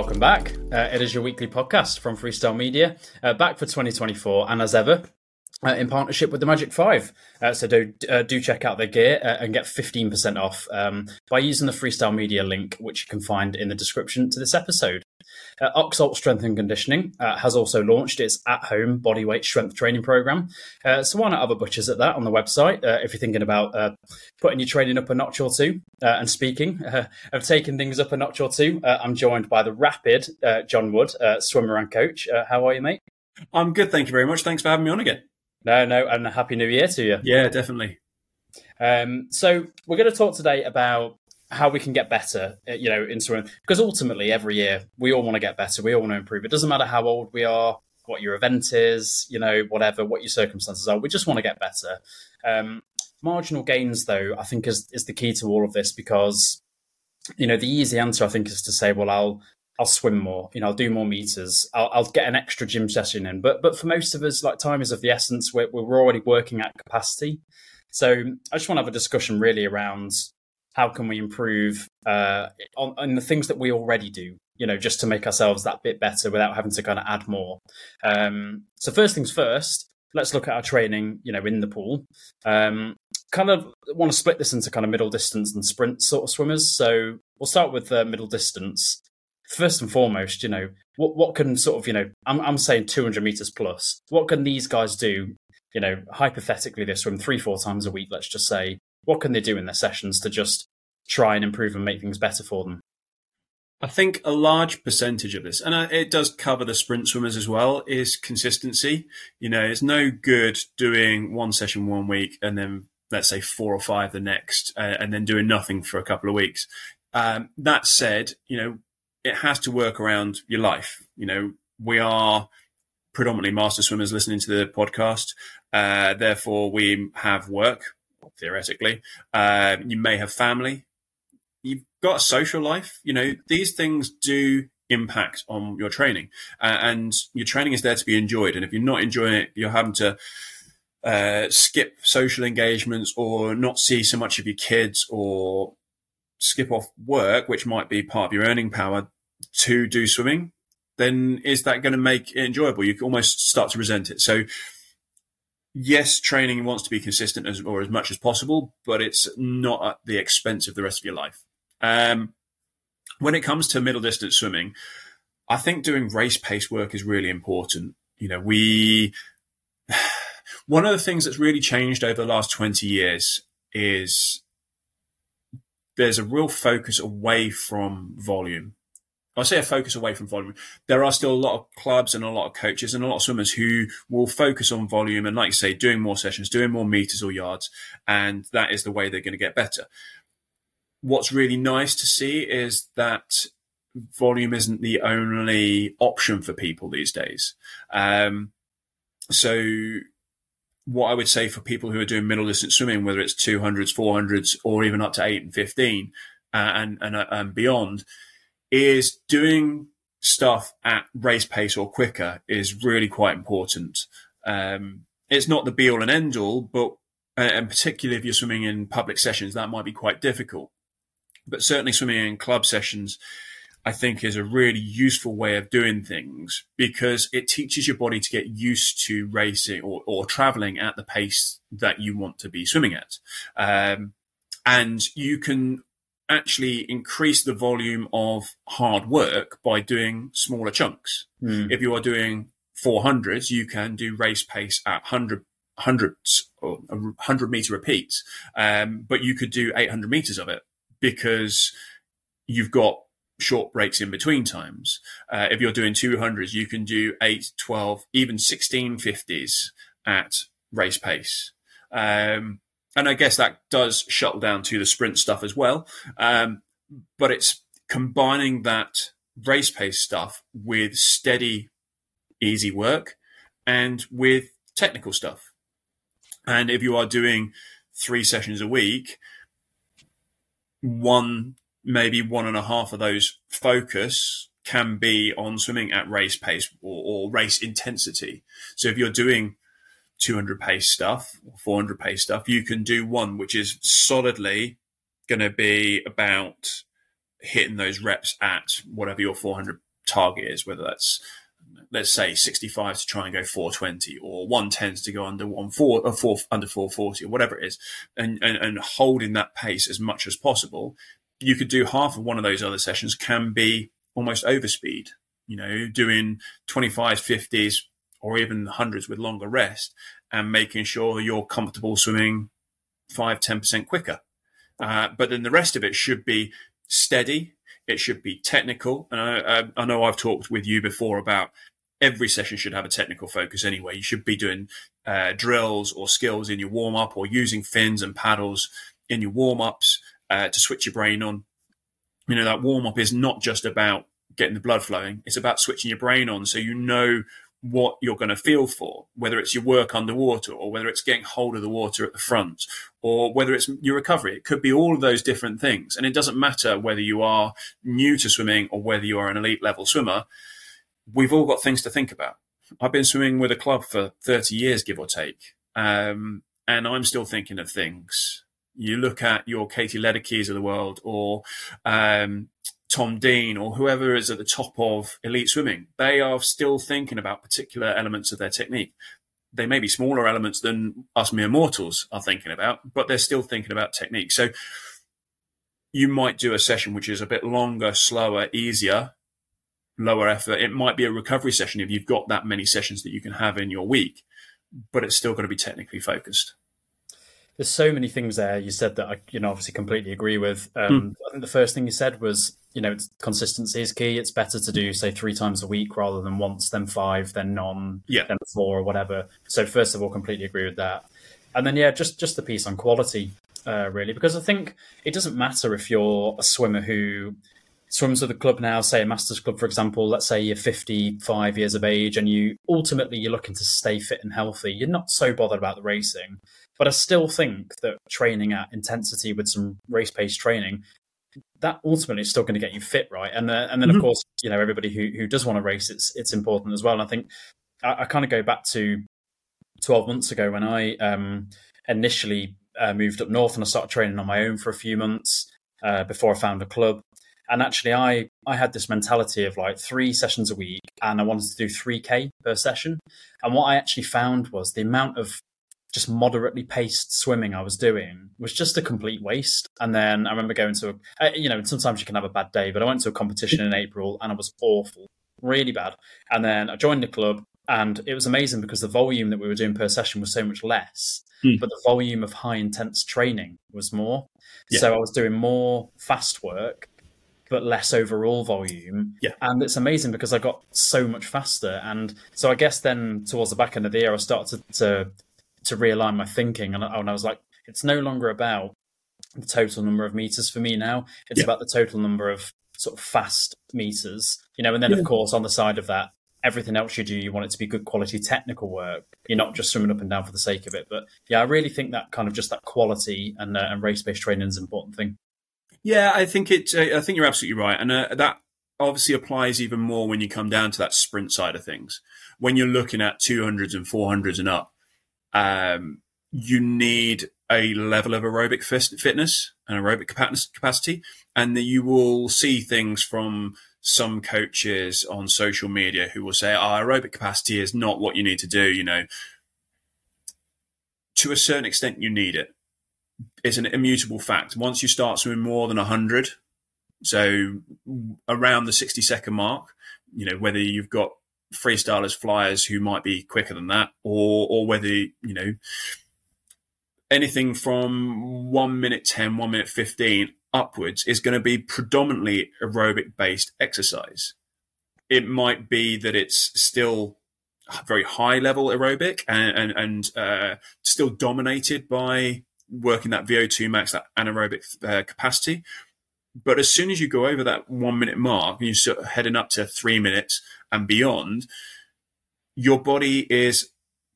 welcome back. Uh, it is your weekly podcast from Freestyle Media, uh, back for 2024, and as ever, uh, in partnership with the Magic Five. Uh, so do uh, do check out their gear uh, and get 15% off um, by using the Freestyle Media link, which you can find in the description to this episode. Uh, Oxolt Strength and Conditioning uh, has also launched its at-home bodyweight strength training program. Uh, so why not have a butchers at that on the website uh, if you're thinking about uh, putting your training up a notch or two? And speaking of taking things up a notch or two, I'm joined by the rapid John Wood, swimmer and coach. how are you, mate? I'm good, thank you very much. Thanks for having me on again. No, no, and a happy new year to you. Yeah, definitely. Um, so we're going to talk today about how we can get better, uh, you know, in swimming. Because ultimately, every year we all want to get better. We all want to improve. It doesn't matter how old we are, what your event is, you know, whatever, what your circumstances are. We just want to get better. Um, marginal gains, though, I think is is the key to all of this because, you know, the easy answer I think is to say, well, I'll I'll swim more. You know, I'll do more meters. I'll, I'll, get an extra gym session in. But but for most of us, like time is of the essence. We're, we're already working at capacity. So I just want to have a discussion really around how can we improve uh, on, on, the things that we already do you know just to make ourselves that bit better without having to kind of add more um, so first things first let's look at our training you know in the pool um, kind of want to split this into kind of middle distance and sprint sort of swimmers so we'll start with the middle distance first and foremost you know what what can sort of you know i'm, I'm saying 200 meters plus what can these guys do you know hypothetically they swim three four times a week let's just say what can they do in their sessions to just try and improve and make things better for them? I think a large percentage of this, and it does cover the sprint swimmers as well, is consistency. You know, it's no good doing one session one week and then let's say four or five the next, uh, and then doing nothing for a couple of weeks. Um, that said, you know, it has to work around your life. You know, we are predominantly master swimmers listening to the podcast. Uh, therefore, we have work, theoretically. Uh, you may have family. You've got a social life. You know, these things do impact on your training. Uh, and your training is there to be enjoyed. And if you're not enjoying it, you're having to uh, skip social engagements or not see so much of your kids or skip off work, which might be part of your earning power to do swimming, then is that going to make it enjoyable? You can almost start to resent it. So yes, training wants to be consistent as or as much as possible, but it's not at the expense of the rest of your life. Um, when it comes to middle distance swimming, I think doing race pace work is really important. You know, we one of the things that's really changed over the last 20 years is there's a real focus away from volume. I say a focus away from volume. There are still a lot of clubs and a lot of coaches and a lot of swimmers who will focus on volume and, like you say, doing more sessions, doing more meters or yards, and that is the way they're going to get better. What's really nice to see is that volume isn't the only option for people these days. Um, so, what I would say for people who are doing middle distance swimming, whether it's 200s, 400s, or even up to 8 and 15 uh, and, and, uh, and beyond, is doing stuff at race pace or quicker is really quite important. Um, it's not the be all and end all, but uh, and particularly if you're swimming in public sessions, that might be quite difficult. But certainly swimming in club sessions, I think is a really useful way of doing things because it teaches your body to get used to racing or, or traveling at the pace that you want to be swimming at. Um, and you can actually increase the volume of hard work by doing smaller chunks. Mm. If you are doing 400s, you can do race pace at 100, hundreds or 100 meter repeats. Um, but you could do 800 meters of it because you've got short breaks in between times. Uh, if you're doing 200s, you can do 8, 12, even 16 50s at race pace. Um, and I guess that does shuttle down to the sprint stuff as well. Um, but it's combining that race pace stuff with steady, easy work and with technical stuff. And if you are doing three sessions a week, one, maybe one and a half of those focus can be on swimming at race pace or, or race intensity. So if you're doing 200 pace stuff, or 400 pace stuff, you can do one which is solidly going to be about hitting those reps at whatever your 400 target is, whether that's let's say 65 to try and go 420 or 110s to go under one four or four under 440 or whatever it is and, and and holding that pace as much as possible you could do half of one of those other sessions can be almost overspeed you know doing 25s 50s or even hundreds with longer rest and making sure you're comfortable swimming 5 10% quicker uh, but then the rest of it should be steady it should be technical. And I, I, know I've talked with you before about every session should have a technical focus anyway. You should be doing uh, drills or skills in your warm up or using fins and paddles in your warm ups uh, to switch your brain on. You know, that warm up is not just about getting the blood flowing, it's about switching your brain on so you know what you're going to feel for, whether it's your work underwater or whether it's getting hold of the water at the front or whether it's your recovery. It could be all of those different things. And it doesn't matter whether you are new to swimming or whether you are an elite level swimmer we've all got things to think about. I've been swimming with a club for 30 years, give or take, um, and I'm still thinking of things. You look at your Katie Ledecky's of the world or um, Tom Dean or whoever is at the top of elite swimming, they are still thinking about particular elements of their technique. They may be smaller elements than us mere mortals are thinking about, but they're still thinking about technique. So you might do a session which is a bit longer, slower, easier, lower effort. It might be a recovery session if you've got that many sessions that you can have in your week, but it's still got to be technically focused. There's so many things there you said that I, you know, obviously completely agree with. Um, mm. I think the first thing you said was, you know, consistency is key. It's better to do say three times a week rather than once, then five, then none, yeah. then four or whatever. So first of all, completely agree with that. And then yeah, just just the piece on quality, uh, really, because I think it doesn't matter if you're a swimmer who swims with a club now, say a masters club, for example, let's say you're 55 years of age and you ultimately you're looking to stay fit and healthy, you're not so bothered about the racing. But I still think that training at intensity with some race pace training, that ultimately is still going to get you fit, right? And uh, and then mm-hmm. of course, you know, everybody who who does want to race, it's it's important as well. And I think I, I kind of go back to 12 months ago when I um, initially uh, moved up north and I started training on my own for a few months uh, before I found a club. And actually, I I had this mentality of like three sessions a week, and I wanted to do three k per session. And what I actually found was the amount of just moderately paced swimming I was doing was just a complete waste. And then I remember going to, a, you know, sometimes you can have a bad day, but I went to a competition in April and I was awful, really bad. And then I joined the club and it was amazing because the volume that we were doing per session was so much less, mm. but the volume of high intense training was more. Yeah. So I was doing more fast work but less overall volume. Yeah. And it's amazing because I got so much faster. And so I guess then towards the back end of the year, I started to, to, to realign my thinking. And I, and I was like, it's no longer about the total number of meters for me now. It's yeah. about the total number of sort of fast meters, you know, and then yeah. of course on the side of that, everything else you do, you want it to be good quality technical work. You're not just swimming up and down for the sake of it. But yeah, I really think that kind of just that quality and, uh, and race based training is an important thing. Yeah, I think it. Uh, I think you're absolutely right, and uh, that obviously applies even more when you come down to that sprint side of things. When you're looking at 200s and 400s and up, um, you need a level of aerobic fitness and aerobic capacity, and you will see things from some coaches on social media who will say, "Oh, aerobic capacity is not what you need to do." You know, to a certain extent, you need it it's an immutable fact. Once you start swimming more than 100, so around the 60 second mark, you know, whether you've got freestylers, flyers who might be quicker than that, or, or whether, you know, anything from one minute 10, one minute 15 upwards is going to be predominantly aerobic based exercise. It might be that it's still very high level aerobic and, and, and uh, still dominated by working that VO2 max, that anaerobic uh, capacity. But as soon as you go over that one minute mark and you're sort of heading up to three minutes and beyond, your body is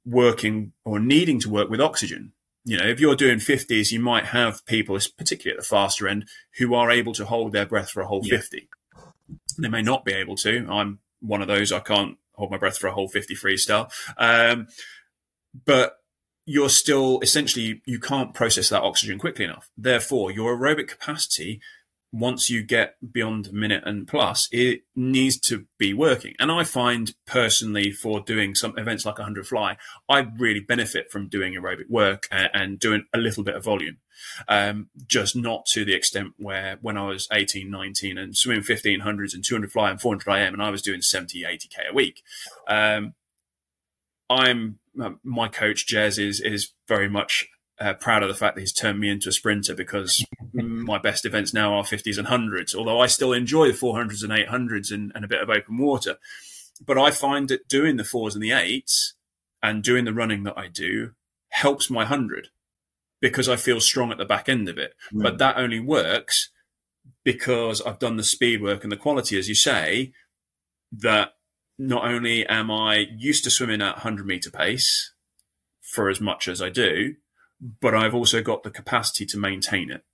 working or needing to work with oxygen. You know, if you're doing 50s, you might have people, particularly at the faster end, who are able to hold their breath for a whole yeah. 50. They may not be able to. I'm one of those. I can't hold my breath for a whole 50 freestyle. Um, but you're still essentially you can't process that oxygen quickly enough. Therefore, your aerobic capacity once you get beyond a minute and plus, it needs to be working. And I find personally for doing some events like 100 fly, I really benefit from doing aerobic work and, and doing a little bit of volume. Um, just not to the extent where when I was 18, 19 and swimming 1500s and 200 fly and 400 IM and I was doing 70, 80k a week. Um, I'm, uh, my coach Jez is, is very much uh, proud of the fact that he's turned me into a sprinter because my best events now are 50s and 100s, although I still enjoy the 400s and 800s and, and a bit of open water. But I find that doing the fours and the eights and doing the running that I do helps my 100 because I feel strong at the back end of it. Mm. But that only works because I've done the speed work and the quality, as you say, that not only am I used to swimming at 100 meter pace for as much as I do, but I've also got the capacity to maintain it.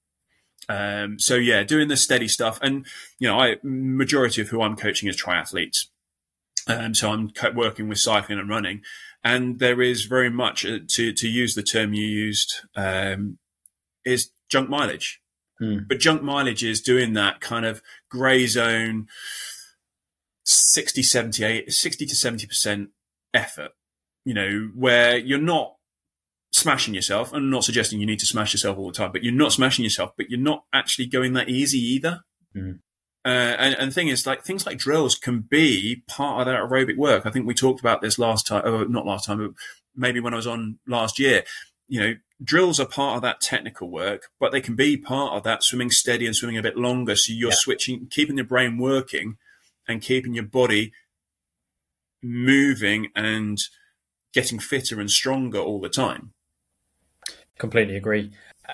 Um, so yeah, doing the steady stuff, and you know, I majority of who I'm coaching is triathletes. Um, so I'm working with cycling and running, and there is very much uh, to to use the term you used um, is junk mileage. Hmm. But junk mileage is doing that kind of grey zone 60, 70, 60 to 70% effort, you know, where you're not smashing yourself. I'm not suggesting you need to smash yourself all the time, but you're not smashing yourself, but you're not actually going that easy either. Mm. Uh, and, and the thing is, like things like drills can be part of that aerobic work. I think we talked about this last time, oh, not last time, but maybe when I was on last year. You know, drills are part of that technical work, but they can be part of that swimming steady and swimming a bit longer. So you're yeah. switching, keeping your brain working and keeping your body moving and getting fitter and stronger all the time. Completely agree.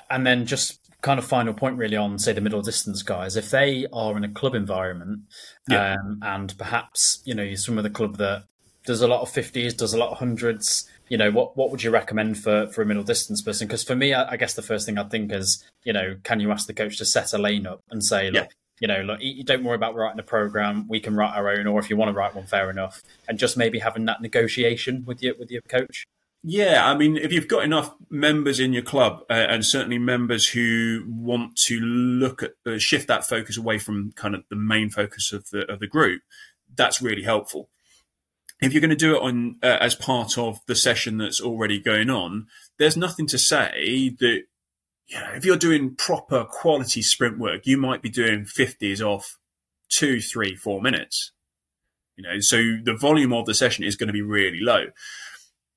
And then just kind of final point really on say the middle distance guys if they are in a club environment yeah. um, and perhaps you know you swim with a club that does a lot of 50s does a lot of hundreds you know what what would you recommend for for a middle distance person because for me I, I, guess the first thing i think is you know can you ask the coach to set a lane up and say look yeah. you know look you don't worry about writing a program we can write our own or if you want to write one fair enough and just maybe having that negotiation with your with your coach yeah, I mean, if you've got enough members in your club, uh, and certainly members who want to look at uh, shift that focus away from kind of the main focus of the of the group, that's really helpful. If you're going to do it on uh, as part of the session that's already going on, there's nothing to say that you know if you're doing proper quality sprint work, you might be doing 50s off two, three, four minutes. You know, so the volume of the session is going to be really low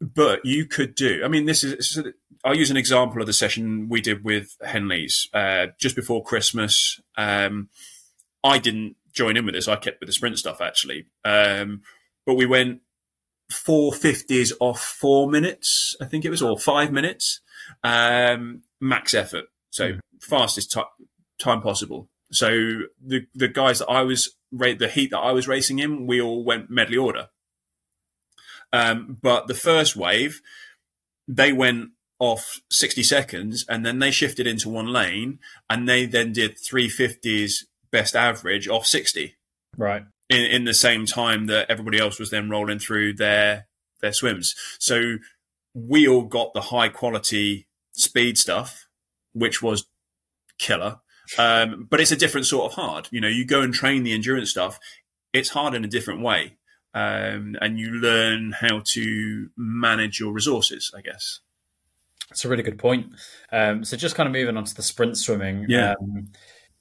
but you could do. I mean, this is. I'll use an example of the session we did with Henley's uh, just before Christmas. Um, I didn't join in with this. I kept with the sprint stuff actually, um, but we went four fifties off four minutes. I think it was, or five minutes, um, max effort. So mm. fastest t- time possible. So the the guys that I was the heat that I was racing in, we all went medley order. Um, but the first wave, they went off 60 seconds and then they shifted into one lane and they then did 350s best average off 60. Right. In, in the same time that everybody else was then rolling through their their swims. So we all got the high quality speed stuff, which was killer. Um, but it's a different sort of hard. You know, you go and train the endurance stuff. It's hard in a different way um, and you learn how to manage your resources, I guess. That's a really good point. Um, so just kind of moving on to the sprint swimming. Yeah. Um,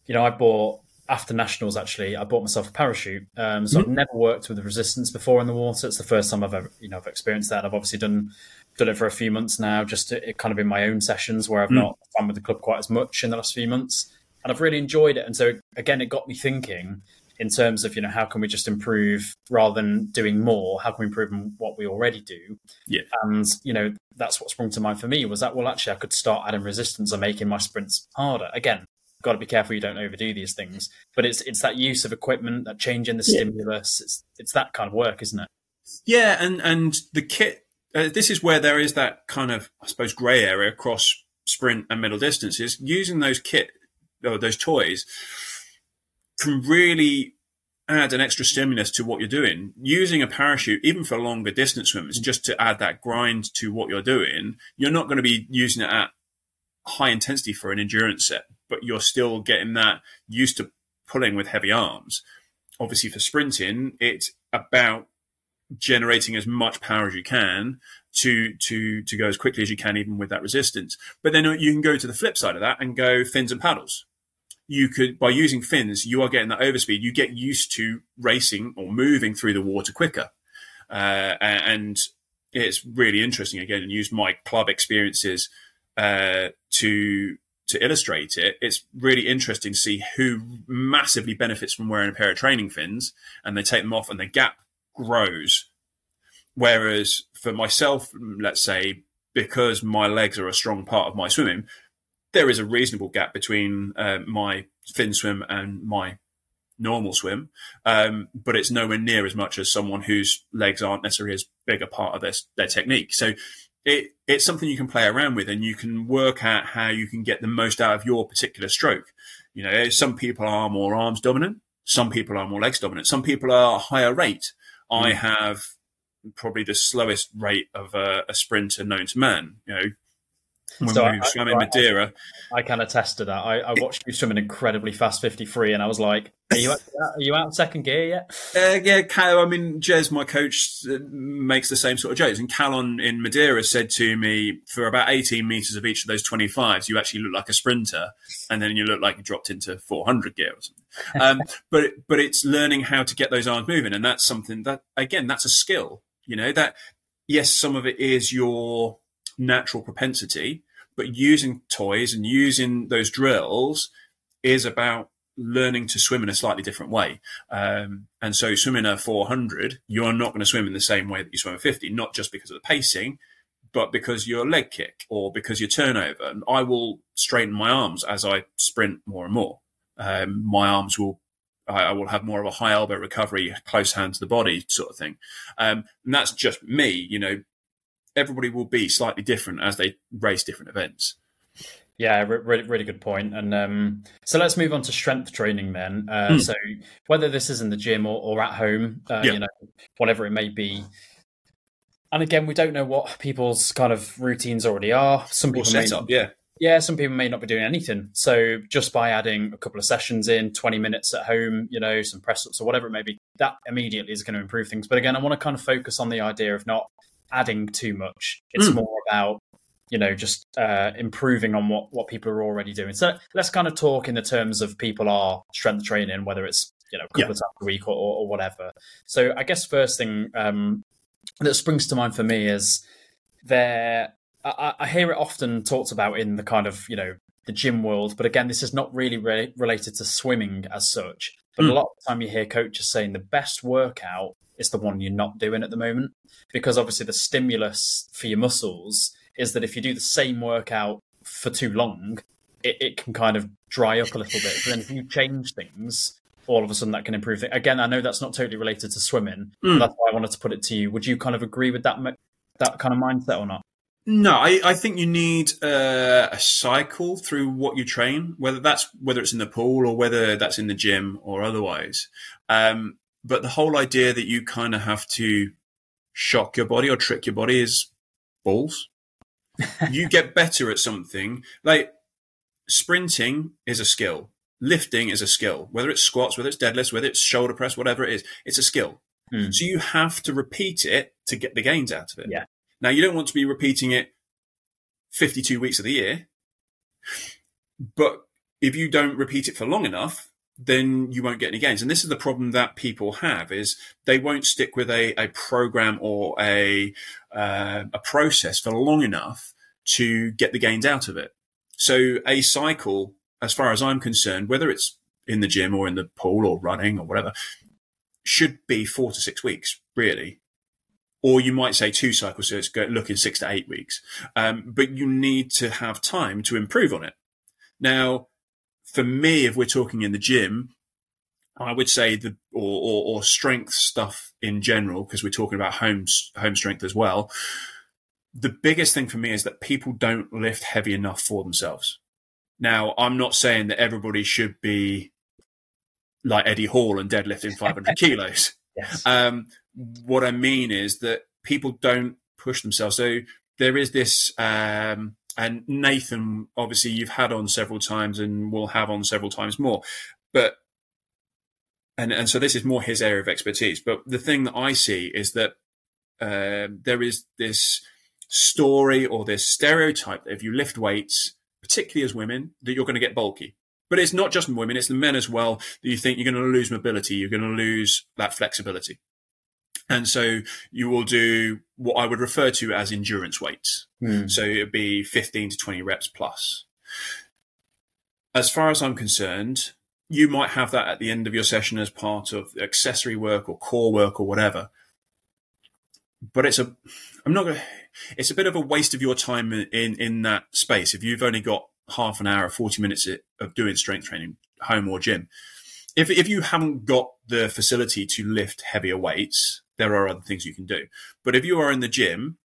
you know, I bought after nationals actually. I bought myself a parachute. Um, so mm-hmm. I've never worked with resistance before in the water. It's the first time I've ever, you know, I've experienced that. I've obviously done done it for a few months now, just to, kind of in my own sessions where I've mm. not done with the club quite as much in the last few months, and I've really enjoyed it. And so again, it got me thinking in terms of you know how can we just improve rather than doing more how can we improve on what we already do? Yeah. And you know that's what sprung to mind for me was that well actually i could start adding resistance and making my sprints harder. Again got to be careful you don't overdo these things but it's it's that use of equipment that change in the yeah. stimulus it's it's that kind of work isn't it? Yeah and and the kit uh, this is where there is that kind of i suppose gray area across sprint and middle distances. Using those kit or those toys can really add an extra stimulus to what you're doing. Using a parachute, even for longer distance swims, just to add that grind to what you're doing, you're not going to be using it at high intensity for an endurance set but you're still getting that used to pulling with heavy arms. Obviously, for sprinting, it's about generating as much power as you can to to to go as quickly as you can, even with that resistance. But then you can go to the flip side of that and go fins and paddles. You could by using fins, you are getting that overspeed. You get used to racing or moving through the water quicker, uh, and it's really interesting again. And use my club experiences uh, to to illustrate it. It's really interesting to see who massively benefits from wearing a pair of training fins, and they take them off, and the gap grows. Whereas for myself, let's say, because my legs are a strong part of my swimming, there is a reasonable gap between uh, my fin swim and my normal swim, um, but it's nowhere near as much as someone whose legs aren't necessarily as big a part of their, their technique. So it, it's something you can play around with and you can work out how you can get the most out of your particular stroke. You know, some people are more arms dominant, some people are more legs dominant, some people are higher rate. Mm. I have probably the slowest rate of a, a sprinter known to man. You know, when so we I, swam in Madeira. I, I can attest to that. I, I, watched you swim an incredibly fast 53 and I was like, are you, out, are you out of second gear yet? Uh, yeah, Cal, I mean, Jez, my coach, uh, makes the same sort of jokes. And Calon in Madeira said to me, for about 18 metres of each of those 25s, you actually look like a sprinter. And then you look like you dropped into 400 gear or something. Um, but, but it's learning how to get those arms moving. And that's something that, again, that's a skill. You know, that, yes, some of it is your natural propensity, but using toys and using those drills is about learning to swim in a slightly different way. Um, and so swimming a 400, you're not going to swim in the same way that you swim a 50, not just because of the pacing, but because your leg kick or because your turnover. And I will straighten my arms as I sprint more and more. Um, my arms will, I, will have more of a high elbow recovery, close hand to the body sort of thing. Um, and that's just me, you know, everybody will be slightly different as they race different events. Yeah, really, really good point. And um, so let's move on to strength training then. Uh, mm. So whether this is in the gym or, or at home, uh, yeah. you know, whatever it may be. And again, we don't know what people's kind of routines already are. Some people set may, up, yeah, yeah. Some people may not be doing anything. So just by adding a couple of sessions in, twenty minutes at home, you know, some press ups or whatever it may be, that immediately is going to improve things. But again, I want to kind of focus on the idea of not adding too much. It's mm. more about you know just uh, improving on what what people are already doing. So let's kind of talk in the terms of people are strength training, whether it's you know a couple yeah. of times a week or, or, or, whatever. So I guess first thing um, that springs to mind for me is there. I, I, hear it often talked about in the kind of you know the gym world, but again, this is not really re- related to swimming as such. But mm. a lot of the time, you hear coaches saying the best workout is the one you're not doing at the moment. Because obviously, the stimulus for your muscles is that if you do the same workout for too long, it, it can kind of dry up a little bit. But then if you change things, all of a sudden that can improve it. Again, I know that's not totally related to swimming. Mm. That's why I wanted to put it to you. Would you kind of agree with that that kind of mindset or not? No, I, I think you need uh, a cycle through what you train, whether that's whether it's in the pool or whether that's in the gym or otherwise. Um, but the whole idea that you kind of have to shock your body or trick your body is balls. you get better at something like sprinting is a skill, lifting is a skill, whether it's squats, whether it's deadlifts, whether it's shoulder press, whatever it is, it's a skill. Mm. So you have to repeat it to get the gains out of it. Yeah. Now you don't want to be repeating it 52 weeks of the year, but if you don't repeat it for long enough, then you won't get any gains. And this is the problem that people have is they won't stick with a, a program or a, uh, a process for long enough to get the gains out of it. So a cycle, as far as I'm concerned, whether it's in the gym or in the pool or running or whatever, should be four to six weeks, really. Or you might say two cycles, so it's looking six to eight weeks. Um, but you need to have time to improve on it. Now, for me, if we're talking in the gym, I would say the or, or, or strength stuff in general, because we're talking about home home strength as well. The biggest thing for me is that people don't lift heavy enough for themselves. Now, I'm not saying that everybody should be like Eddie Hall and deadlifting 500 kilos. Yes. Um, what I mean is that people don't push themselves. So there is this um, And Nathan, obviously, you've had on several times and will have on several times more. But and and so this is more his area of expertise. But the thing that I see is that uh, there is this story or this stereotype that if you lift weights, particularly as women, that you're going to get bulky. But it's not just women; it's the men as well. That you think you're going to lose mobility, you're going to lose that flexibility. And so you will do what I would refer to as endurance weights. Mm. So it'd be 15 to 20 reps plus. As far as I'm concerned, you might have that at the end of your session as part of accessory work or core work or whatever. But it's a, I'm not going to, it's a bit of a waste of your time in, in that space. If you've only got half an hour, 40 minutes of doing strength training, home or gym, if, if you haven't got the facility to lift heavier weights, there are other things you can do. But if you are in the gym,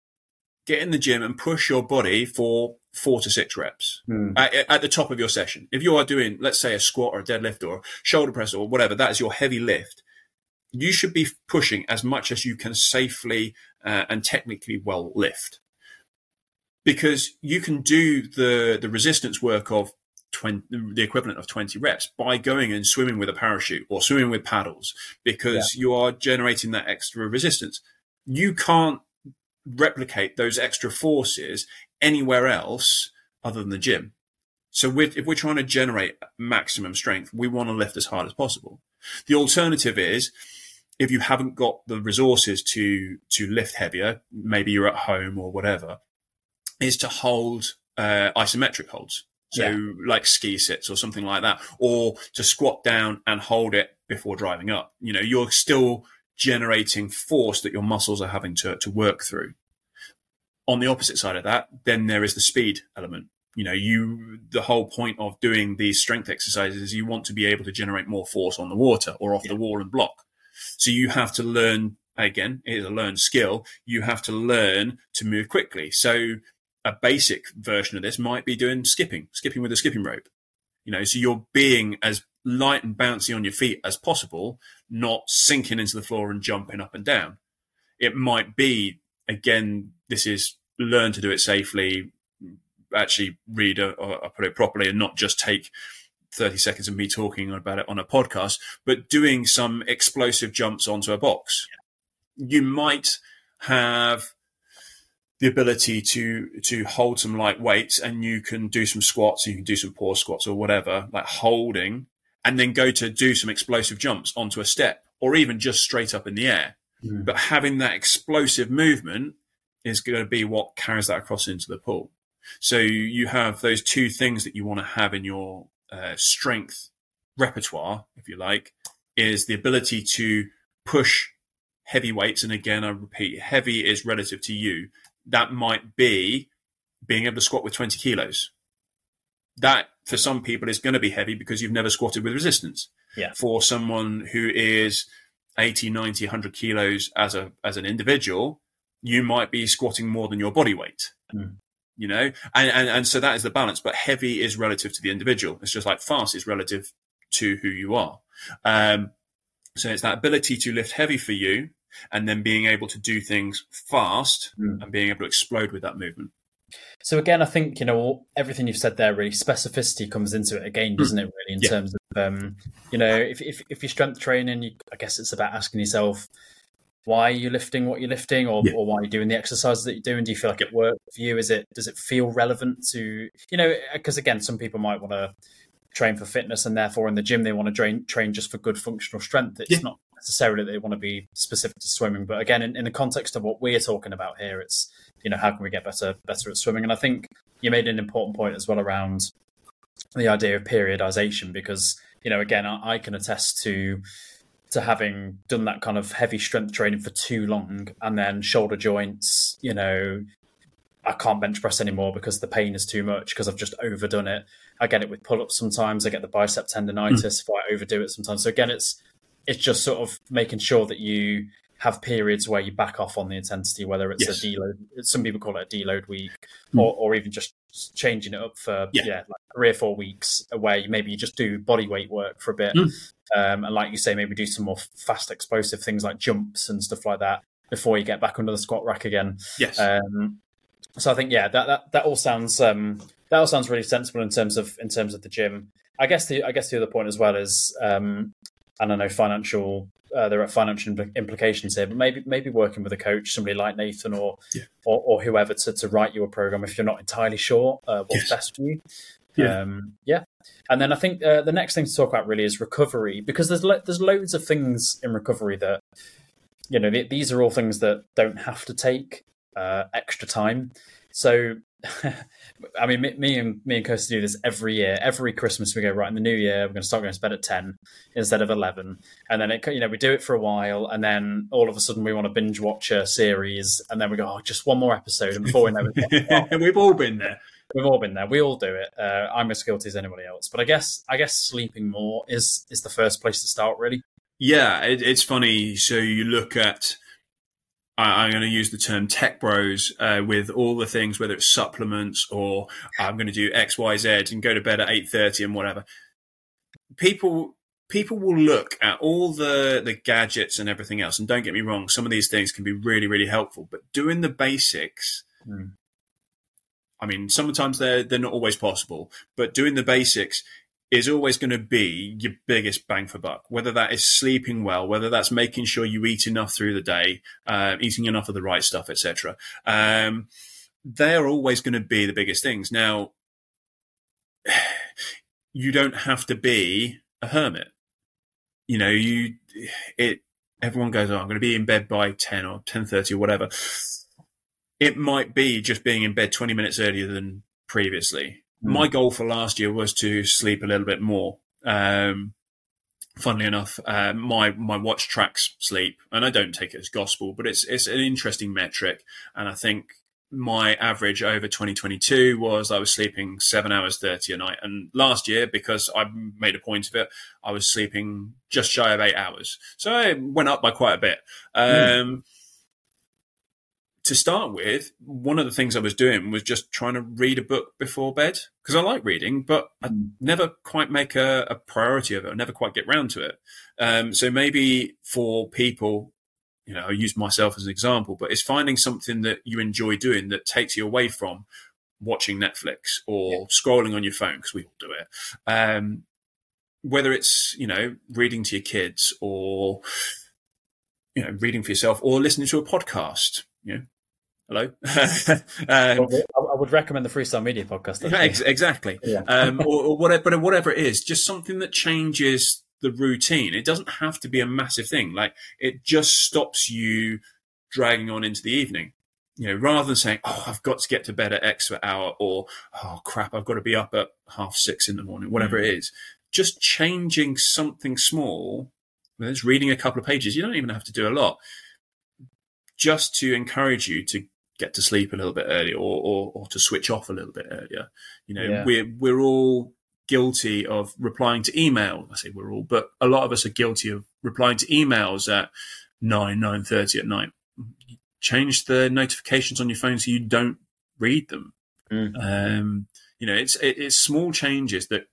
get in the gym and push your body for four to six reps mm. at, at, the top of your session. If you are doing, let's say, a squat or a deadlift or shoulder press or whatever, that is your heavy lift. You should be pushing as much as you can safely uh, and technically well lift, because you can do the the resistance work of 20, the equivalent of 20 reps by going and swimming with a parachute or swimming with paddles because yeah. you are generating that extra resistance. You can't replicate those extra forces anywhere else other than the gym. So we're, if we're trying to generate maximum strength, we want to lift as hard as possible. The alternative is if you haven't got the resources to to lift heavier, maybe you're at home or whatever, is to hold uh, isometric holds. So yeah. like ski sits or something like that, or to squat down and hold it before driving up. You know, you're still generating force that your muscles are having to, to work through. On the opposite side of that, then there is the speed element. You know, you, the whole point of doing these strength exercises is you want to be able to generate more force on the water or off yeah. the wall and block. So you have to learn again, it is a learned skill. You have to learn to move quickly. So a basic version of this might be doing skipping, skipping with a skipping rope. You know, so you're being as light and bouncy on your feet as possible, not sinking into the floor and jumping up and down. It might be, again, this is learn to do it safely, actually read uh, uh, or, or put it properly and not just take 30 seconds of me talking about it on a podcast, but doing some explosive jumps onto a box. You might have the ability to to hold some light weights and you can do some squats, you can do some pause squats or whatever, like holding, and then go to do some explosive jumps onto a step or even just straight up in the air. Mm. But having that explosive movement is going to be what carries that across into the pool. So you have those two things that you want to have in your uh, strength repertoire, if you like, is the ability to push heavy weights. And again, I repeat, heavy is relative to you that might be being able to squat with 20 kilos. That for some people is going to be heavy because you've never squatted with resistance. Yeah. For someone who is 80, 90, 100 kilos as a as an individual, you might be squatting more than your body weight. Mm. You know, and, and and so that is the balance. But heavy is relative to the individual. It's just like fast is relative to who you are. Um, so it's that ability to lift heavy for you and then being able to do things fast mm. and being able to explode with that movement. So again, I think you know everything you've said there. Really, specificity comes into it again, doesn't it? Really, in yeah. terms of um, you know, if, if if you're strength training, you, I guess it's about asking yourself why are you lifting what you're lifting, or, yeah. or why are you doing the exercises that you're doing. Do you feel like it works for you? Is it does it feel relevant to you know? Because again, some people might want to train for fitness and therefore in the gym they want to train train just for good functional strength. It's yeah. not necessarily that they want to be specific to swimming. But again, in, in, the context of what we're talking about here, it's you know how can we get better better at swimming? And I think you made an important point as well around the idea of periodization because you know again I, I can attest to to having done that kind of heavy strength training for too long and then shoulder joints you know I can't bench press anymore because the pain is too much because I've just overdone it. I get it with pull ups sometimes. I get the bicep tendonitis mm. if I overdo it sometimes. So again, it's it's just sort of making sure that you have periods where you back off on the intensity, whether it's yes. a deload, some people call it a deload week, mm. or, or even just changing it up for yeah, yeah like three or four weeks where you, maybe you just do body weight work for a bit. Mm. Um, and like you say, maybe do some more fast explosive things like jumps and stuff like that before you get back under the squat rack again. Yes. Um, so I think yeah, that that, that all sounds um, that all sounds really sensible in terms of in terms of the gym. I guess the I guess the other point as well is um, I don't know financial. Uh, there are financial implications here, but maybe maybe working with a coach, somebody like Nathan or Yeah. or, or whoever to, to write you a program if you're not entirely sure uh, what's Yes. best for you. Yeah. Um, yeah, and then I think uh, the next thing to talk about really is recovery because there's lo- there's loads of things in recovery that you know th- these are all things that don't have to take uh, extra time. So, I mean, me, me and me and Kirsty do this every year. Every Christmas, we go right in the new year. We're going to start going to bed at ten instead of eleven, and then it you know we do it for a while, and then all of a sudden we want to binge watch a series, and then we go, oh, just one more episode, and before we know it, and We've all been there. We've all been there. We all do it. Uh, I'm as guilty as anybody else. But I guess I guess sleeping more is is the first place to start. Really. Yeah, it, it's funny. So you look at, I, I'm going to use the term tech bros uh, with all the things, whether it's supplements or I'm going to do X, Y, Z and go to bed at eight thirty and whatever. People people will look at all the the gadgets and everything else. And don't get me wrong, some of these things can be really really helpful. But doing the basics, Mm. I mean, sometimes they're they're not always possible. But doing the basics is always going to be your biggest bang for buck. Whether that is sleeping well, whether that's making sure you eat enough through the day, uh, eating enough of the right stuff, etc. Um, they are always going to be the biggest things. Now, you don't have to be a hermit. You know, you it. Everyone goes, "Oh, I'm going to be in bed by ten or ten thirty or whatever." It might be just being in bed twenty minutes earlier than previously my goal for last year was to sleep a little bit more. Um, funnily enough, uh, my my watch tracks sleep, and I don't take it as gospel, but it's it's an interesting metric, and I think my average over 2022 was I was sleeping seven hours 30 a night. And last year, because I made a point of it, I was sleeping just shy of eight hours. So I went up by quite a bit. Um, to start with, one of the things I was doing was just trying to read a book before bed because I like reading, but I Mm. never quite make a, a priority of it. I never quite get round to it. Um, so maybe for people, you know, I use myself as an example, but it's finding something that you enjoy doing that takes you away from watching Netflix or Yeah. scrolling on your phone because we all do it. Um, whether it's you know reading to your kids or you know reading for yourself or listening to a podcast, you know, hello. um, I would recommend the Freestyle Media podcast. actually. ex- exactly. Yeah. Um, or, or whatever, but whatever it is, just something that changes the routine. It doesn't have to be a massive thing. Like it just stops you dragging on into the evening. You know, rather than saying, "Oh, I've got to get to bed at X for hour," or "Oh crap, I've got to be up at half six in the morning," whatever it is. Just changing something small. Whether it's reading a couple of pages, you don't even have to do a lot. Just to encourage you to get to sleep a little bit earlier or, or, or to switch off a little bit earlier. You know, Yeah. we're we're all guilty of replying to email. I say we're all, but a lot of us are guilty of replying to emails at nine nine thirty at night. Change the notifications on your phone so you don't read them. Mm. Um, you know, it's it, it's small changes that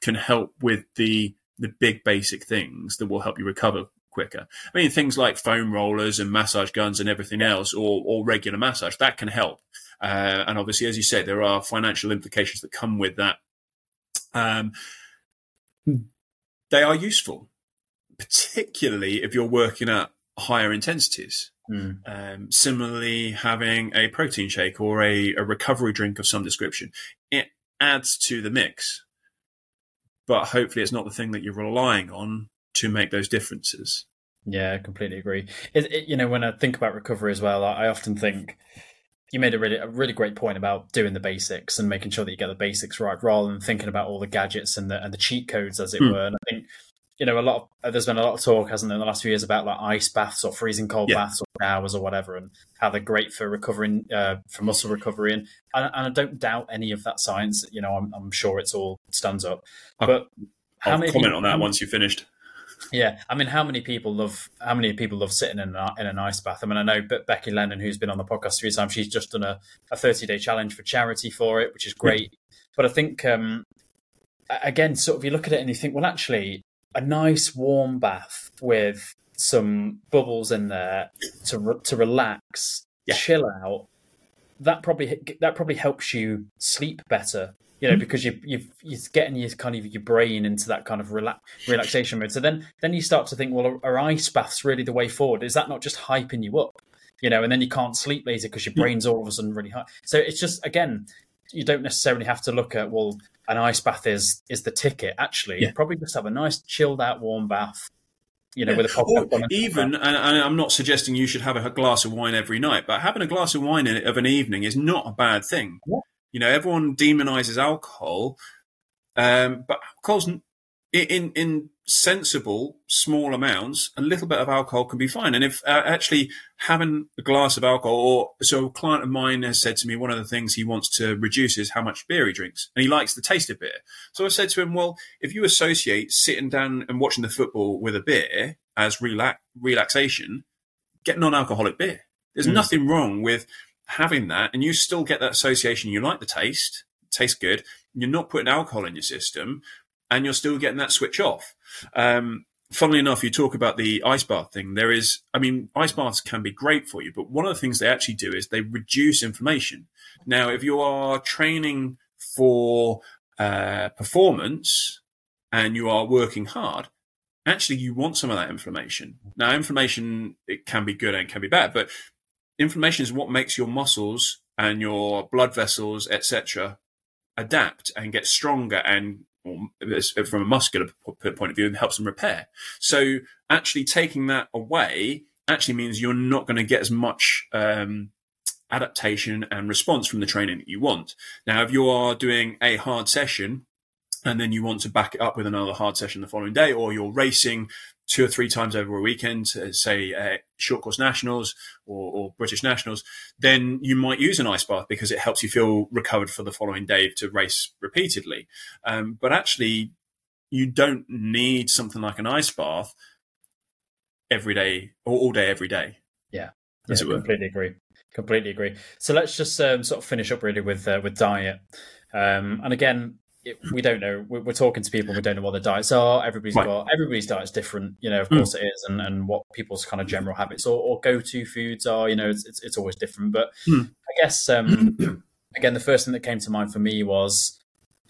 can help with the the big basic things that will help you recover quicker. I mean, things like foam rollers and massage guns and everything else, or, or regular massage, that can help. Uh, and obviously, as you said, there are financial implications that come with that. Um, they are useful, particularly if you're working at higher intensities. Mm. Um, similarly, having a protein shake or a, a recovery drink of some description, it adds to the mix. But hopefully, it's not the thing that you're relying on to make those differences. Yeah, I completely agree. It, it, you know, when I think about recovery as well, I, I often think you made a really a really great point about doing the basics and making sure that you get the basics right, rather than thinking about all the gadgets and the and the cheat codes, as it Hmm. were. And I think you know a lot. Of, there's been a lot of talk, hasn't there, in the last few years about like ice baths or freezing cold Yeah. baths or showers or whatever, and how they're great for recovering uh, for muscle recovery. And, and and I don't doubt any of that science. You know, I'm, I'm sure it's all stands up. I'll- But how I'll many comment people- on that once you've finished. Yeah, I mean, how many people love how many people love sitting in an, in an ice bath? I mean, I know Be- Becky Lennon, who's been on the podcast three times, she's just done a, a 30 day challenge for charity for it, which is great. But I think, um, again, sort of you look at it and you think, well, actually, a nice warm bath with some bubbles in there to re- to relax, Yeah. chill out. that probably that probably helps you sleep better you know, mm-hmm. because you you you're getting your kind of your brain into that kind of relax, relaxation mode. So then then you start to think, well, are, are ice baths really the way forward? Is that not just hyping you up? You know, and then you can't sleep later because your mm. brain's all of a sudden really high. So it's just again, you don't necessarily have to look at well, an ice bath is is the ticket. Actually, yeah. probably just have a nice chilled out warm bath you know, yeah. with a pop even, and, and, I'm not suggesting you should have a glass of wine every night, but having a glass of wine in, of an evening is not a bad thing. Yeah. You know, everyone demonizes alcohol, um, but alcohol's in in sensible small amounts. A little bit of alcohol can be fine. And if uh, actually having a glass of alcohol, or so a client of mine has said to me, one of the things he wants to reduce is how much beer he drinks, and he likes the taste of beer. So I said to him, well, if you associate sitting down and watching the football with a beer as relax relaxation, get non-alcoholic beer. There's mm. nothing wrong with having that and you still get that association. You like the taste, tastes good. You're not putting alcohol in your system and you're still getting that switch off. Um, funnily enough, you talk about the ice bath thing. There is, I mean, ice baths can be great for you, but one of the things they actually do is they reduce inflammation. Now, if you are training for uh, performance and you are working hard, actually you want some of that inflammation. Now, inflammation it can be good and can be bad, but inflammation is what makes your muscles and your blood vessels, etc., adapt and get stronger and from a muscular point of view and helps them repair. So actually taking that away actually means you're not going to get as much um, adaptation and response from the training that you want. Now, if you are doing a hard session and then you want to back it up with another hard session the following day, or you're racing two or three times over a weekend, uh, say uh, short course nationals or, or, British nationals, then you might use an ice bath because it helps you feel recovered for the following day to race repeatedly. Um, but actually, you don't need something like an ice bath every day or all day every day. Yeah, yeah completely agree. Completely agree. So let's just um, sort of finish up really with uh, with diet. Um, and again, it, we don't know. We're, we're, talking to people. We don't know what their diets are. Everybody's right. got everybody's diet's different. You know, of mm. course it is, and, and what people's kind of general habits or, or go to foods are. You know, it's, it's, it's always different. But mm. I guess um, again, the first thing that came to mind for me was,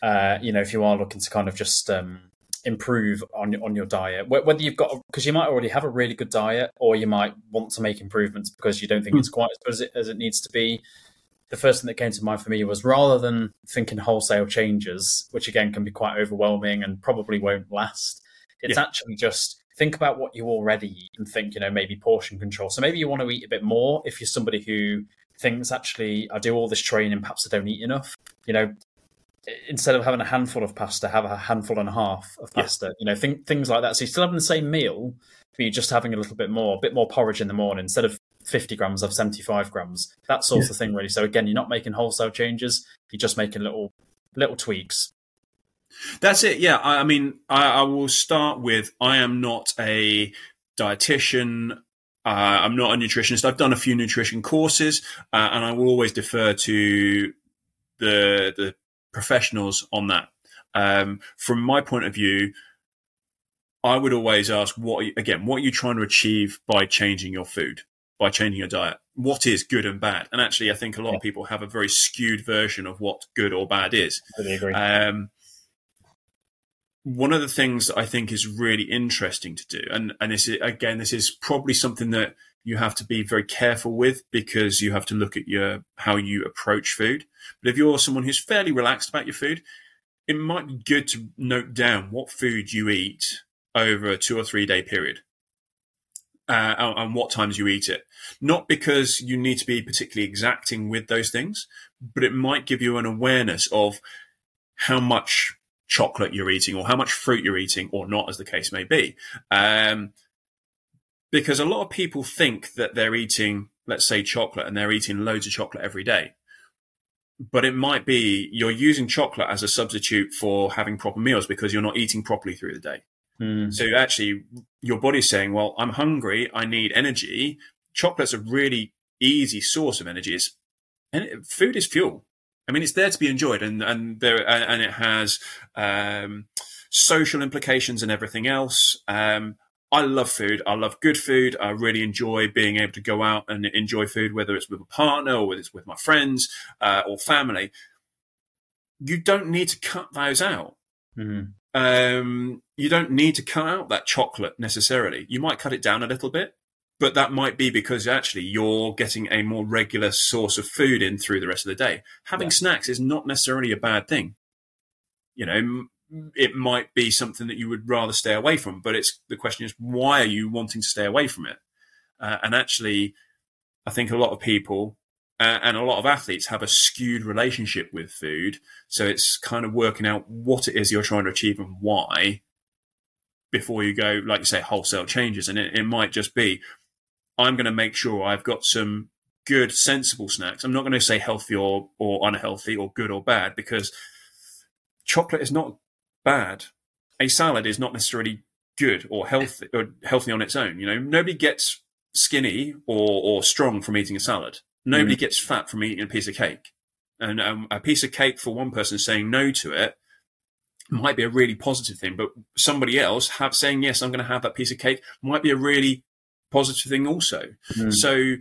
uh, you know, if you are looking to kind of just um, improve on on your diet, whether you've got because you might already have a really good diet, or you might want to make improvements because you don't think mm. it's quite as good as it, as it needs to be the first thing that came to mind for me was rather than thinking wholesale changes, which again can be quite overwhelming and probably won't last, it's yeah. actually just think about what you already eat and think, you know, maybe portion control. So maybe you want to eat a bit more if you're somebody who thinks actually I do all this training, perhaps I don't eat enough. You know, instead of having a handful of pasta, have a handful and a half of pasta. Yeah. You know, think, things like that. So you're still having the same meal, but you're just having a little bit more, a bit more porridge in the morning instead of 50 grams of 75 grams that sort yeah. of thing really. So again you're not making wholesale changes you're just making little little tweaks. That's it yeah. I, I mean I, I, will start with i am not a dietitian. Uh, i'm not a nutritionist. I've done a few nutrition courses uh, and i will always defer to the the professionals on that. Um, from my point of view I would always ask what again, what are you trying to achieve by changing your food? By changing your diet. What is good and bad? And actually, I think a lot yeah. of people have a very skewed version of what good or bad is. Agree. Um, one of the things I think is really interesting to do, and and this is again, this is probably something that you have to be very careful with because you have to look at your how you approach food. But if you're someone who's fairly relaxed about your food, it might be good to note down what food you eat over a two or three day period uh, and what times you eat it. Not because you need to be particularly exacting with those things, but it might give you an awareness of how much chocolate you're eating or how much fruit you're eating or not, as the case may be. Um, because a lot of people think that they're eating, let's say, chocolate and they're eating loads of chocolate every day. But it might be you're using chocolate as a substitute for having proper meals because you're not eating properly through the day. Mm. So actually, your body's saying, "Well, I'm hungry. I need energy." Chocolate's a really easy source of energy. It's, and food is fuel. I mean, it's there to be enjoyed, and and there and it has um, social implications and everything else. Um, I love food. I love good food. I really enjoy being able to go out and enjoy food, whether it's with a partner or whether it's with my friends uh, or family. You don't need to cut those out. Mhm. Um, you don't need to cut out that chocolate necessarily. You might cut it down a little bit, but that might be because actually you're getting a more regular source of food in through the rest of the day. Having Yeah. snacks is not necessarily a bad thing. You know, it might be something that you would rather stay away from, but it's the question is why are you wanting to stay away from it? Uh, and actually, I think a lot of people uh, and a lot of athletes have a skewed relationship with food. So it's kind of working out what it is you're trying to achieve and why before you go, like you say, wholesale changes. And it, it might just be, I'm going to make sure I've got some good, sensible snacks. I'm not going to say healthy or, or unhealthy or good or bad because chocolate is not bad. A salad is not necessarily good or healthy or healthy on its own. You know, nobody gets skinny or, or strong from eating a salad. Nobody gets fat from eating a piece of cake. And um, a piece of cake for one person saying no to it might be a really positive thing, but somebody else have saying yes, I'm going to have that piece of cake might be a really positive thing also. Mm. So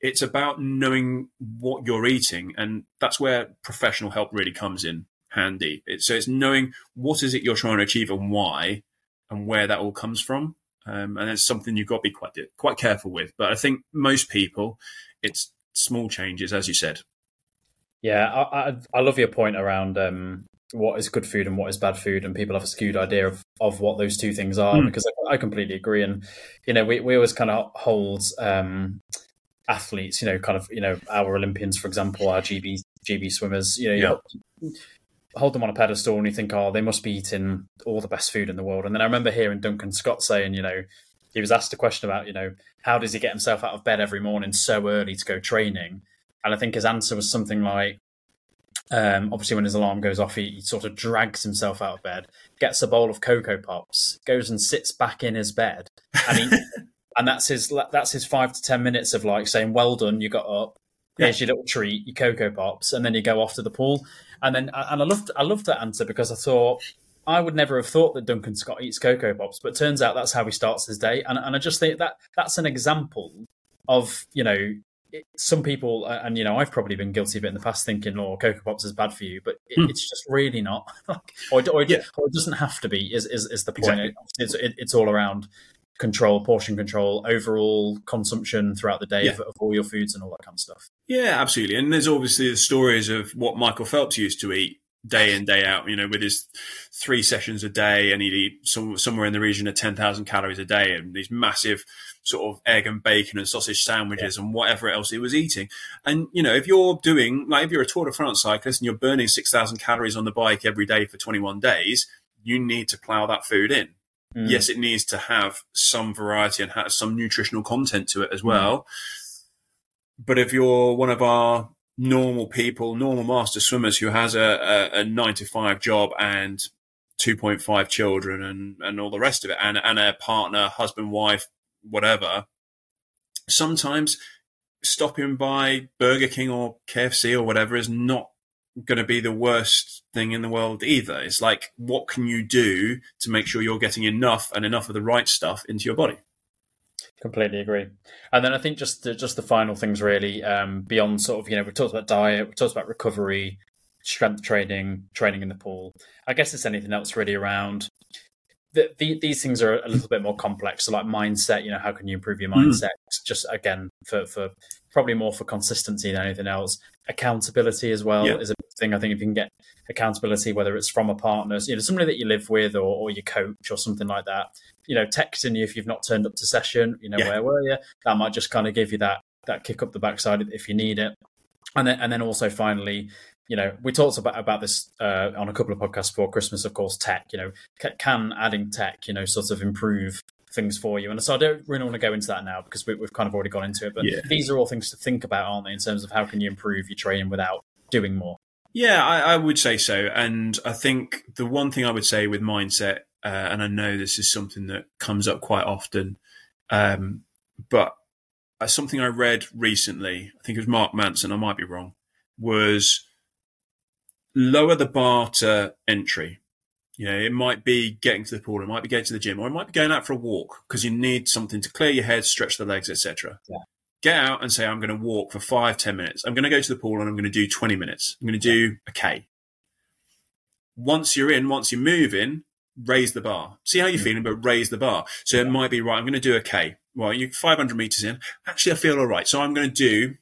it's about knowing what you're eating, and that's where professional help really comes in handy. It, so it's knowing what is it you're trying to achieve and why, and where that all comes from. Um, and it's something you've got to be quite quite careful with. But I think most people, it's small changes, as you said. Yeah, I, I, I love your point around um, what is good food and what is bad food, and people have a skewed idea of, of what those two things are. Mm. Because I, I completely agree, and you know, we, we always kind of hold um, athletes, you know, kind of you know our Olympians, for example, our GB GB swimmers, you know, you Yeah. hold them on a pedestal, and you think, oh, they must be eating all the best food in the world. And then I remember hearing Duncan Scott saying, you know, he was asked a question about, you know, how does he get himself out of bed every morning so early to go training? And I think his answer was something like, um, obviously, when his alarm goes off, he, he sort of drags himself out of bed, gets a bowl of Cocoa Pops, goes and sits back in his bed, and he, and that's his that's his five to ten minutes of like saying, "Well done, you got up. Here's your little treat, your Cocoa Pops," and then you go off to the pool. And then, and I loved I loved that answer because I thought I would never have thought that Duncan Scott eats Cocoa Pops, but turns out that's how he starts his day. And and I just think that that's an example of you know it, some people, uh, and you know, I've probably been guilty of it in the past, thinking, "Oh, Cocoa Pops is bad for you," but it, Hmm. it's just really not, or, or, Yeah. or it doesn't have to be. Is is, is the point? Exactly. It's it, it's all around control, portion control, overall consumption throughout the day Yeah. of, of all your foods and all that kind of stuff. Yeah, absolutely. And there's obviously the stories of what Michael Phelps used to eat day in, day out, you know, with his three sessions a day and he'd eat some, somewhere in the region of 10,000 calories a day and these massive sort of egg and bacon and sausage sandwiches and whatever else he was eating. And, you know, if you're doing, like, if you're a Tour de France cyclist and you're burning 6,000 calories on the bike every day for 21 days, you need to plow that food in. Mm. Yes, it needs to have some variety and have some nutritional content to it as well. But if you're one of our normal people, normal master swimmers who has a, a, a nine to five job and 2.5 children and, and all the rest of it, and, and a partner, husband, wife, whatever, sometimes stopping by Burger King or KFC or whatever is not going to be the worst thing in the world either. It's like, what can you do to make sure you're getting enough and enough of the right stuff into your body? Completely agree. And then I think just the, just the final things really um, beyond sort of you know we talked about diet, we talked about recovery, strength training, training in the pool. I guess it's anything else really around. The, the, these things are a little bit more complex. So like mindset, you know, how can you improve your Mm. mindset? Just again for for probably more for consistency than anything else. Accountability as well Yeah. is a thing. I think if you can get accountability, whether it's from a partner, you know, somebody that you live with or, or your coach or something like that, you know, texting you if you've not turned up to session, you know, Yeah. where were you? That might just kind of give you that that kick up the backside if you need it. And then and then also finally, you know, we talked about about this uh, on a couple of podcasts before Christmas. Of course, tech. You know, ca- can adding tech, you know, sort of improve things for you? And so I don't really want to go into that now because we, we've kind of already gone into it. But Yeah. these are all things to think about, aren't they? In terms of how can you improve your training without doing more? Yeah, I, I would say so. And I think the one thing I would say with mindset, uh, and I know this is something that comes up quite often, um, but uh, something I read recently, I think it was Mark Manson, I might be wrong, was lower the bar to entry. You know, it might be getting to the pool, it might be going to the gym, or it might be going out for a walk because you need something to clear your head, stretch the legs, etc. Yeah. Get out and say, I'm going to walk for five, ten minutes. I'm going to go to the pool and I'm going to do 20 minutes. I'm going to do a K. Once you're in, once you're moving, raise the bar. See how you're feeling, but raise the bar. So it might be right. I'm going to do a K. Well, you're 500 meters in. Actually, I feel all right. So I'm going to do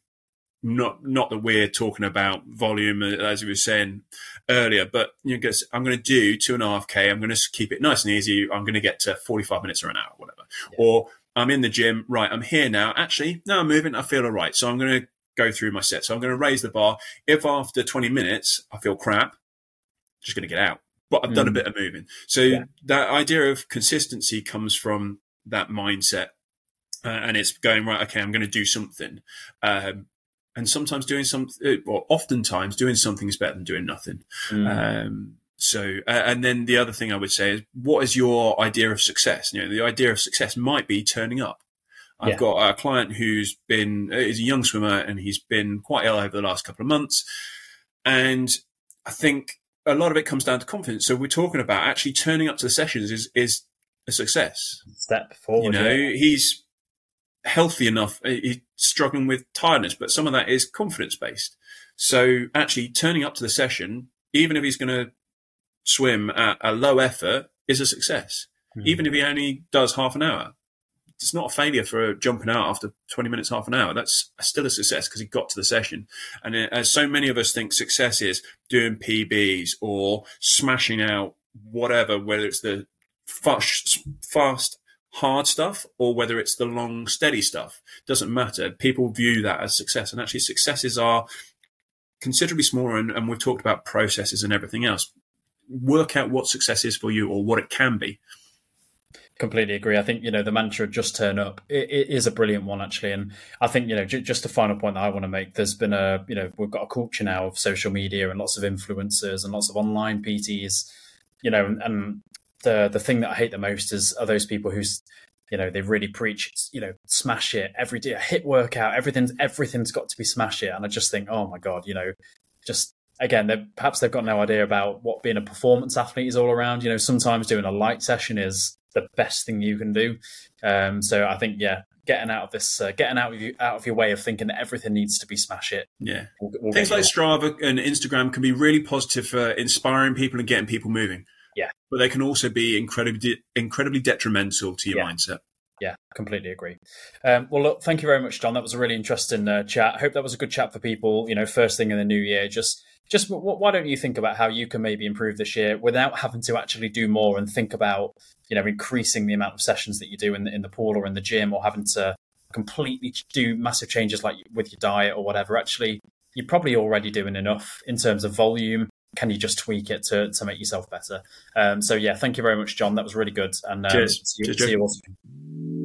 not not that we're talking about volume uh, as we were saying earlier, but you know, I'm going to do two and a half k. I'm going to keep it nice and easy. I'm going to get to 45 minutes or an hour, whatever. Yeah. Or I'm in the gym, right? I'm here now. Actually, no, I'm moving. I feel all right. So I'm going to go through my set. So I'm going to raise the bar. If after 20 minutes I feel crap, just going to get out. But I've mm. done a mm. bit of moving. So yeah. that idea of consistency comes from that mindset. Uh, and it's going right. Okay, I'm going to do something. Um, and sometimes doing something, or oftentimes doing something is better than doing nothing. Mm. Um, so, uh, and then the other thing I would say is, what is your idea of success? You know, the idea of success might be turning up. I've yeah. got a client who's been is a young swimmer and he's been quite ill over the last couple of months, and I think a lot of it comes down to confidence. So we're talking about actually turning up to the sessions is is a success. Step forward. You know, yeah. he's healthy enough. He's struggling with tiredness, but some of that is confidence based. So actually turning up to the session, even if he's going to swim at a low effort, is a success. Mm. Even if he only does half an hour, it's not a failure for jumping out after 20 minutes, half an hour. That's still a success because he got to the session. And uh, as so many of us think success is doing PBs or smashing out whatever, whether it's the fast, fast hard stuff or whether it's the long, steady stuff. Doesn't matter. People view that as success. And actually, successes are considerably smaller. And, and we've talked about processes and everything else. Work out what success is for you or what it can be. Completely agree. I think you know the mantra "just turn up" it, it is a brilliant one actually, and I think you know j- just a final point that I want to make. There's been a you know we've got a culture now of social media and lots of influencers and lots of online PTs, you know, and, and the the thing that I hate the most is are those people who's you know they really preach you know smash it every day hit workout everything's everything's got to be smash it and I just think oh my god you know just again perhaps they've got no idea about what being a performance athlete is all around you know sometimes doing a light session is the best thing you can do um, so I think yeah getting out of this uh, getting out of you out of your way of thinking that everything needs to be smash it yeah we'll, we'll things like Strava and Instagram can be really positive for inspiring people and getting people moving yeah. But they can also be incredibly incredibly detrimental to your yeah. mindset. Yeah, completely agree. Um, well, look, thank you very much, John. That was a really interesting uh, chat. I hope that was a good chat for people. You know, first thing in the new year, just just why don't you think about how you can maybe improve this year without having to actually do more and think about you know increasing the amount of sessions that you do in the, in the pool or in the gym or having to completely do massive changes like with your diet or whatever. Actually, you're probably already doing enough in terms of volume can you just tweak it to, to make yourself better? Um, so yeah, thank you very much, John. That was really good. And um, Cheers. see, you, Cheers, see you.